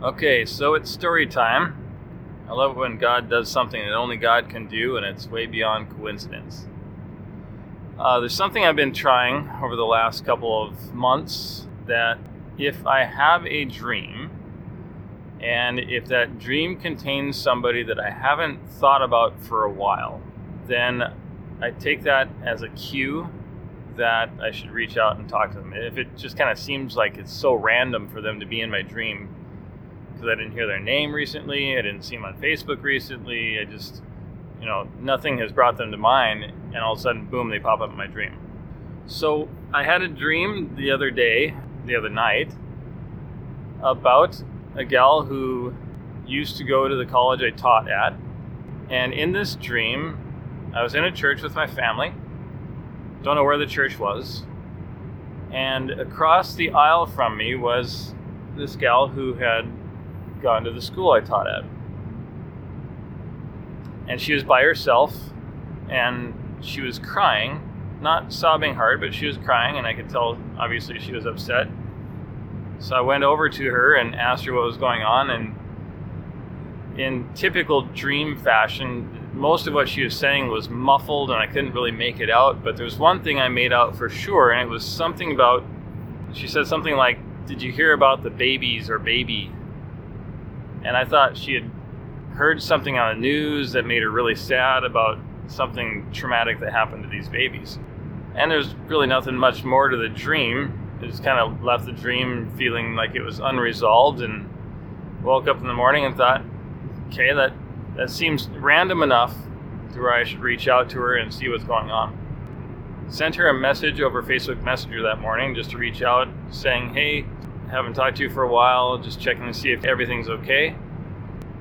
Okay, so it's story time. I love when God does something that only God can do, and it's way beyond coincidence. Uh, there's something I've been trying over the last couple of months that if I have a dream, and if that dream contains somebody that I haven't thought about for a while, then I take that as a cue that I should reach out and talk to them. If it just kind of seems like it's so random for them to be in my dream, because I didn't hear their name recently, I didn't see them on Facebook recently, I just, you know, nothing has brought them to mind, and all of a sudden, boom, they pop up in my dream. So I had a dream the other day, the other night, about a gal who used to go to the college I taught at. And in this dream, I was in a church with my family. Don't know where the church was. And across the aisle from me was this gal who had gone to the school I taught at. And she was by herself and she was crying, not sobbing hard, but she was crying, and I could tell obviously she was upset. So I went over to her and asked her what was going on, and in typical dream fashion, most of what she was saying was muffled and I couldn't really make it out. But there was one thing I made out for sure, and it was something about, she said something like, Did you hear about the babies or baby? And I thought she had heard something on the news that made her really sad about something traumatic that happened to these babies. And there's really nothing much more to the dream. It just kind of left the dream feeling like it was unresolved and woke up in the morning and thought, okay, that that seems random enough to where I should reach out to her and see what's going on. Sent her a message over Facebook Messenger that morning just to reach out saying, hey, haven't talked to you for a while, just checking to see if everything's okay.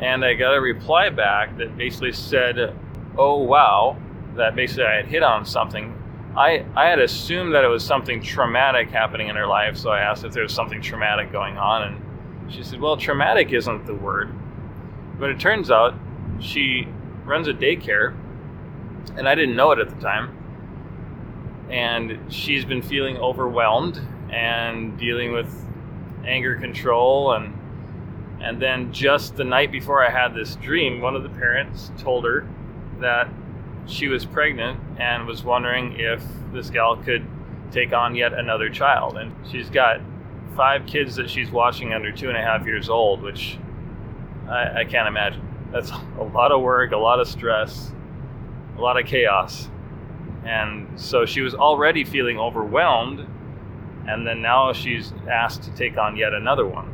And I got a reply back that basically said, oh wow, that basically I had hit on something. I, I had assumed that it was something traumatic happening in her life, so I asked if there was something traumatic going on, and she said, well, traumatic isn't the word. But it turns out she runs a daycare, and I didn't know it at the time. And she's been feeling overwhelmed and dealing with anger control and and then just the night before I had this dream, one of the parents told her that she was pregnant and was wondering if this gal could take on yet another child. And she's got five kids that she's watching under two and a half years old, which I, I can't imagine that's a lot of work, a lot of stress, a lot of chaos. And so she was already feeling overwhelmed, and then now she's asked to take on yet another one.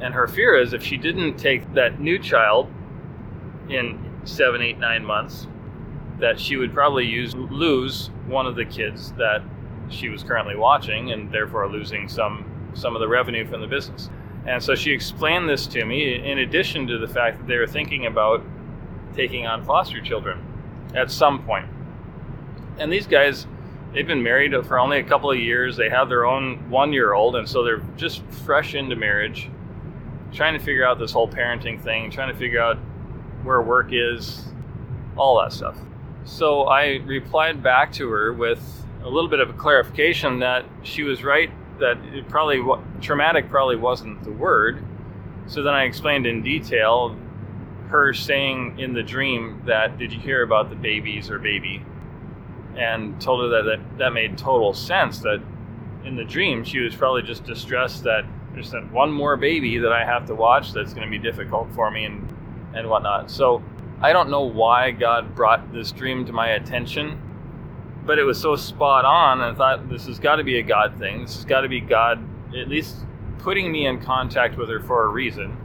And her fear is if she didn't take that new child in seven, eight, nine months, that she would probably use lose one of the kids that she was currently watching, and therefore losing some some of the revenue from the business. And so she explained this to me in addition to the fact that they were thinking about taking on foster children at some point. And these guys, they've been married for only a couple of years. They have their own one year old, and so they're just fresh into marriage, trying to figure out this whole parenting thing, trying to figure out where work is, all that stuff. So I replied back to her with a little bit of a clarification that she was right that it probably traumatic probably wasn't the word. So then I explained in detail her saying in the dream that did you hear about the babies or baby, and told her that that, that made total sense. That in the dream she was probably just distressed that there's that one more baby that I have to watch that's going to be difficult for me and and whatnot. So I don't know why God brought this dream to my attention but it was so spot on. I thought this has got to be a God thing. This has got to be God at least putting me in contact with her for a reason.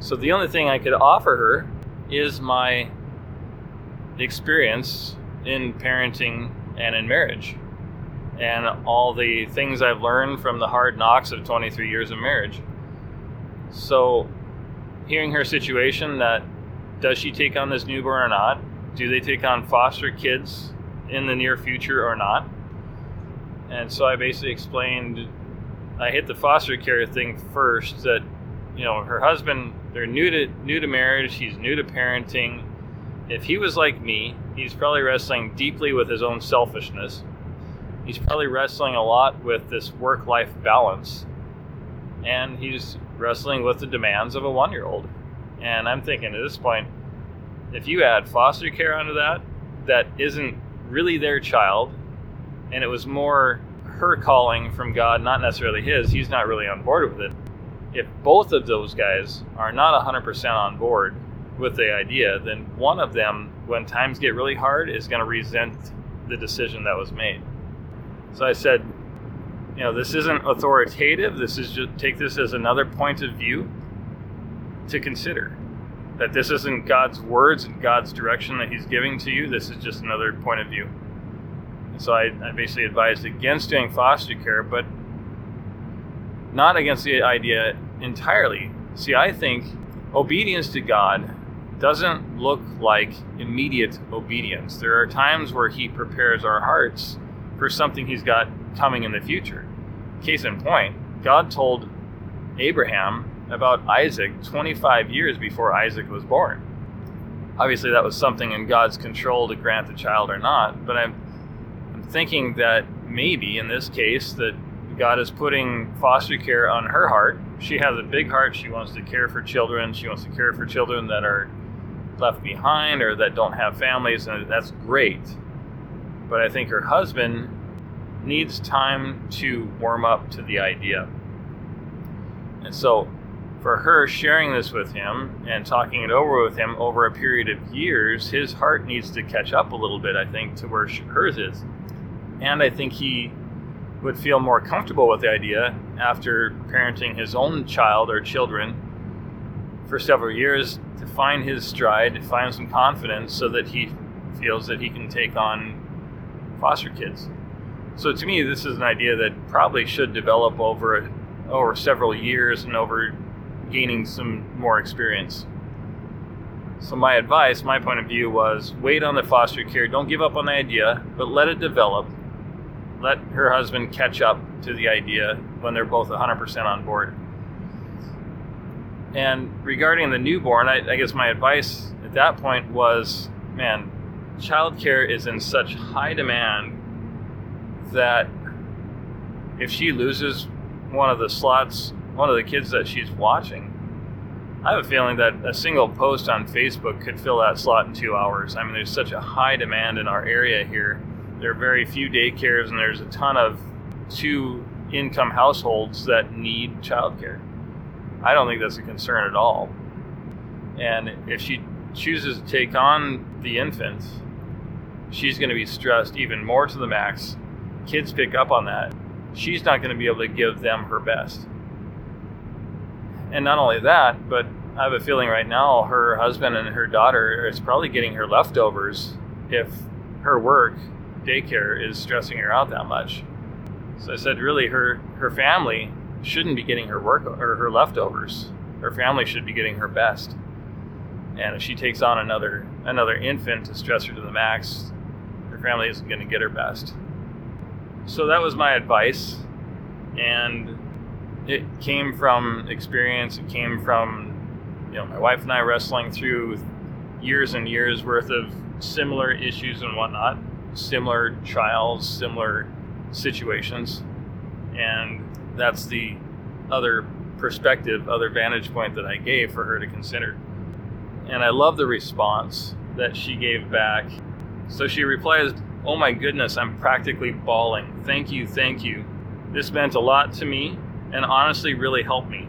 So the only thing I could offer her is my experience in parenting and in marriage and all the things I've learned from the hard knocks of 23 years of marriage. So hearing her situation that does she take on this newborn or not? Do they take on foster kids in the near future or not. And so I basically explained, I hit the foster care thing first that, you know, her husband, they're new to new to marriage, he's new to parenting. If he was like me, he's probably wrestling deeply with his own selfishness. He's probably wrestling a lot with this work-life balance. And he's wrestling with the demands of a one year old. And I'm thinking at this point, if you add foster care onto that, that isn't really their child, and it was more her calling from God, not necessarily his, he's not really on board with it. If both of those guys are not 100% on board with the idea, then one of them, when times get really hard, is going to resent the decision that was made. So I said, you know, this isn't authoritative. This is just take this as another point of view to consider. That this isn't God's words and God's direction that He's giving to you. This is just another point of view. And so I, I basically advised against doing foster care, but not against the idea entirely. See, I think obedience to God doesn't look like immediate obedience. There are times where He prepares our hearts for something He's got coming in the future. Case in point, God told Abraham about Isaac 25 years before Isaac was born. Obviously, that was something in God's control to grant the child or not, but I'm, I'm thinking that maybe in this case that God is putting foster care on her heart. She has a big heart. She wants to care for children. She wants to care for children that are left behind or that don't have families, and that's great. But I think her husband needs time to warm up to the idea. And so, for her sharing this with him and talking it over with him over a period of years, his heart needs to catch up a little bit, I think, to where hers is. And I think he would feel more comfortable with the idea after parenting his own child or children for several years to find his stride, to find some confidence so that he feels that he can take on foster kids. So to me, this is an idea that probably should develop over over several years and over gaining some more experience. So my advice, my point of view was wait on the foster care. Don't give up on the idea, but let it develop. Let her husband catch up to the idea when they're both 100% on board. And regarding the newborn, I, I guess my advice at that point was, man, childcare is in such high demand that if she loses one of the slots, one of the kids that she's watching, I have a feeling that a single post on Facebook could fill that slot in two hours. I mean, there's such a high demand in our area here. There are very few daycares, and there's a ton of two income households that need childcare. I don't think that's a concern at all. And if she chooses to take on the infant, she's going to be stressed even more to the max kids pick up on that, she's not going to be able to give them her best. And not only that, but I have a feeling right now her husband and her daughter is probably getting her leftovers if her work, daycare, is stressing her out that much. So I said, really, her her family shouldn't be getting her work or her leftovers. Her family should be getting her best. And if she takes on another another infant to stress her to the max, her family isn't going to get her best so that was my advice and it came from experience it came from you know my wife and i wrestling through years and years worth of similar issues and whatnot similar trials similar situations and that's the other perspective other vantage point that i gave for her to consider and i love the response that she gave back so she replies Oh my goodness, I'm practically bawling. Thank you, thank you. This meant a lot to me and honestly really helped me.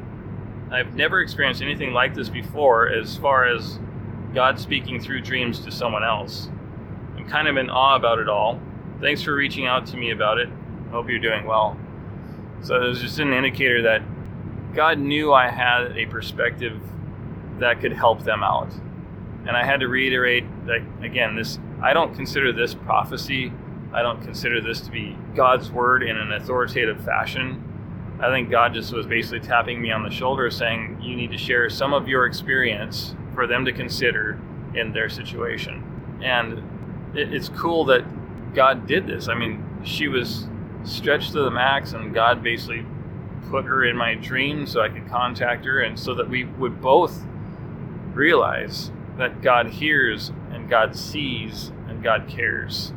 I've never experienced anything like this before as far as God speaking through dreams to someone else. I'm kind of in awe about it all. Thanks for reaching out to me about it. Hope you're doing well. So it was just an indicator that God knew I had a perspective that could help them out. And I had to reiterate that again, this I don't consider this prophecy. I don't consider this to be God's word in an authoritative fashion. I think God just was basically tapping me on the shoulder saying, You need to share some of your experience for them to consider in their situation. And it's cool that God did this. I mean, she was stretched to the max, and God basically put her in my dream so I could contact her, and so that we would both realize that God hears and God sees and God cares.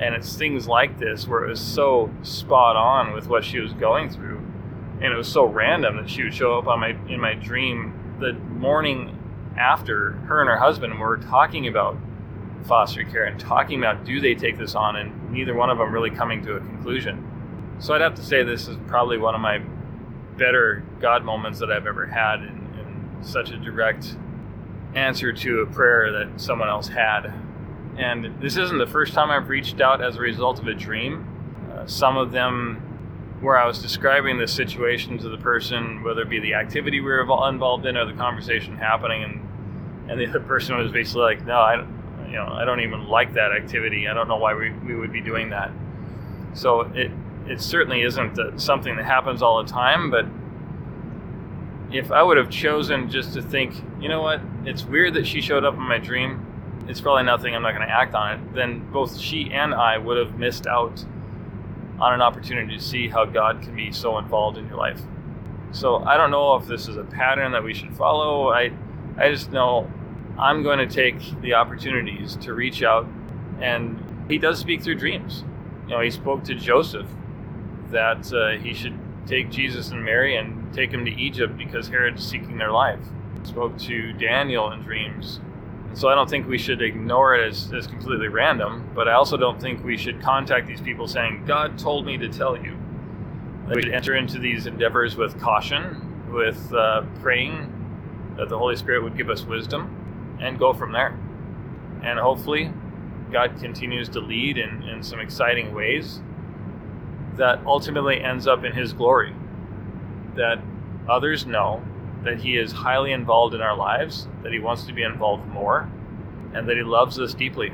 And it's things like this where it was so spot on with what she was going through. and it was so random that she would show up on my in my dream the morning after her and her husband were talking about foster care and talking about do they take this on? And neither one of them really coming to a conclusion. So i'd have to say this is probably one of my better god moments that i've ever had in, such a direct answer to a prayer that someone else had. And this isn't the first time i've reached out as a result of a dream. Uh, some of them where I was describing the situation to the person, whether it be the activity we were involved in or the conversation happening, and and the other person was basically like, "No, I, you know, I don't even like that activity. I don't know why we, we would be doing that." So it it certainly isn't uh, something that happens all the time, but if I would have chosen just to think, you know what, it's weird that she showed up in my dream. It's probably nothing. I'm not going to act on it. Then both she and I would have missed out on an opportunity to see how God can be so involved in your life. So I don't know if this is a pattern that we should follow. I I just know I'm going to take the opportunities to reach out and he does speak through dreams. You know, he spoke to Joseph that uh, he should take Jesus and Mary and take him to Egypt because Herod's seeking their life. He spoke to Daniel in dreams And so I don't think we should ignore it as, as completely random, but I also don't think we should contact these people saying, God told me to tell you. We should enter into these endeavors with caution, with uh, praying that the Holy Spirit would give us wisdom, and go from there. And hopefully, God continues to lead in, in some exciting ways that ultimately ends up in His glory. That others know that He is highly involved in our lives, that He wants to be involved more, and that He loves us deeply.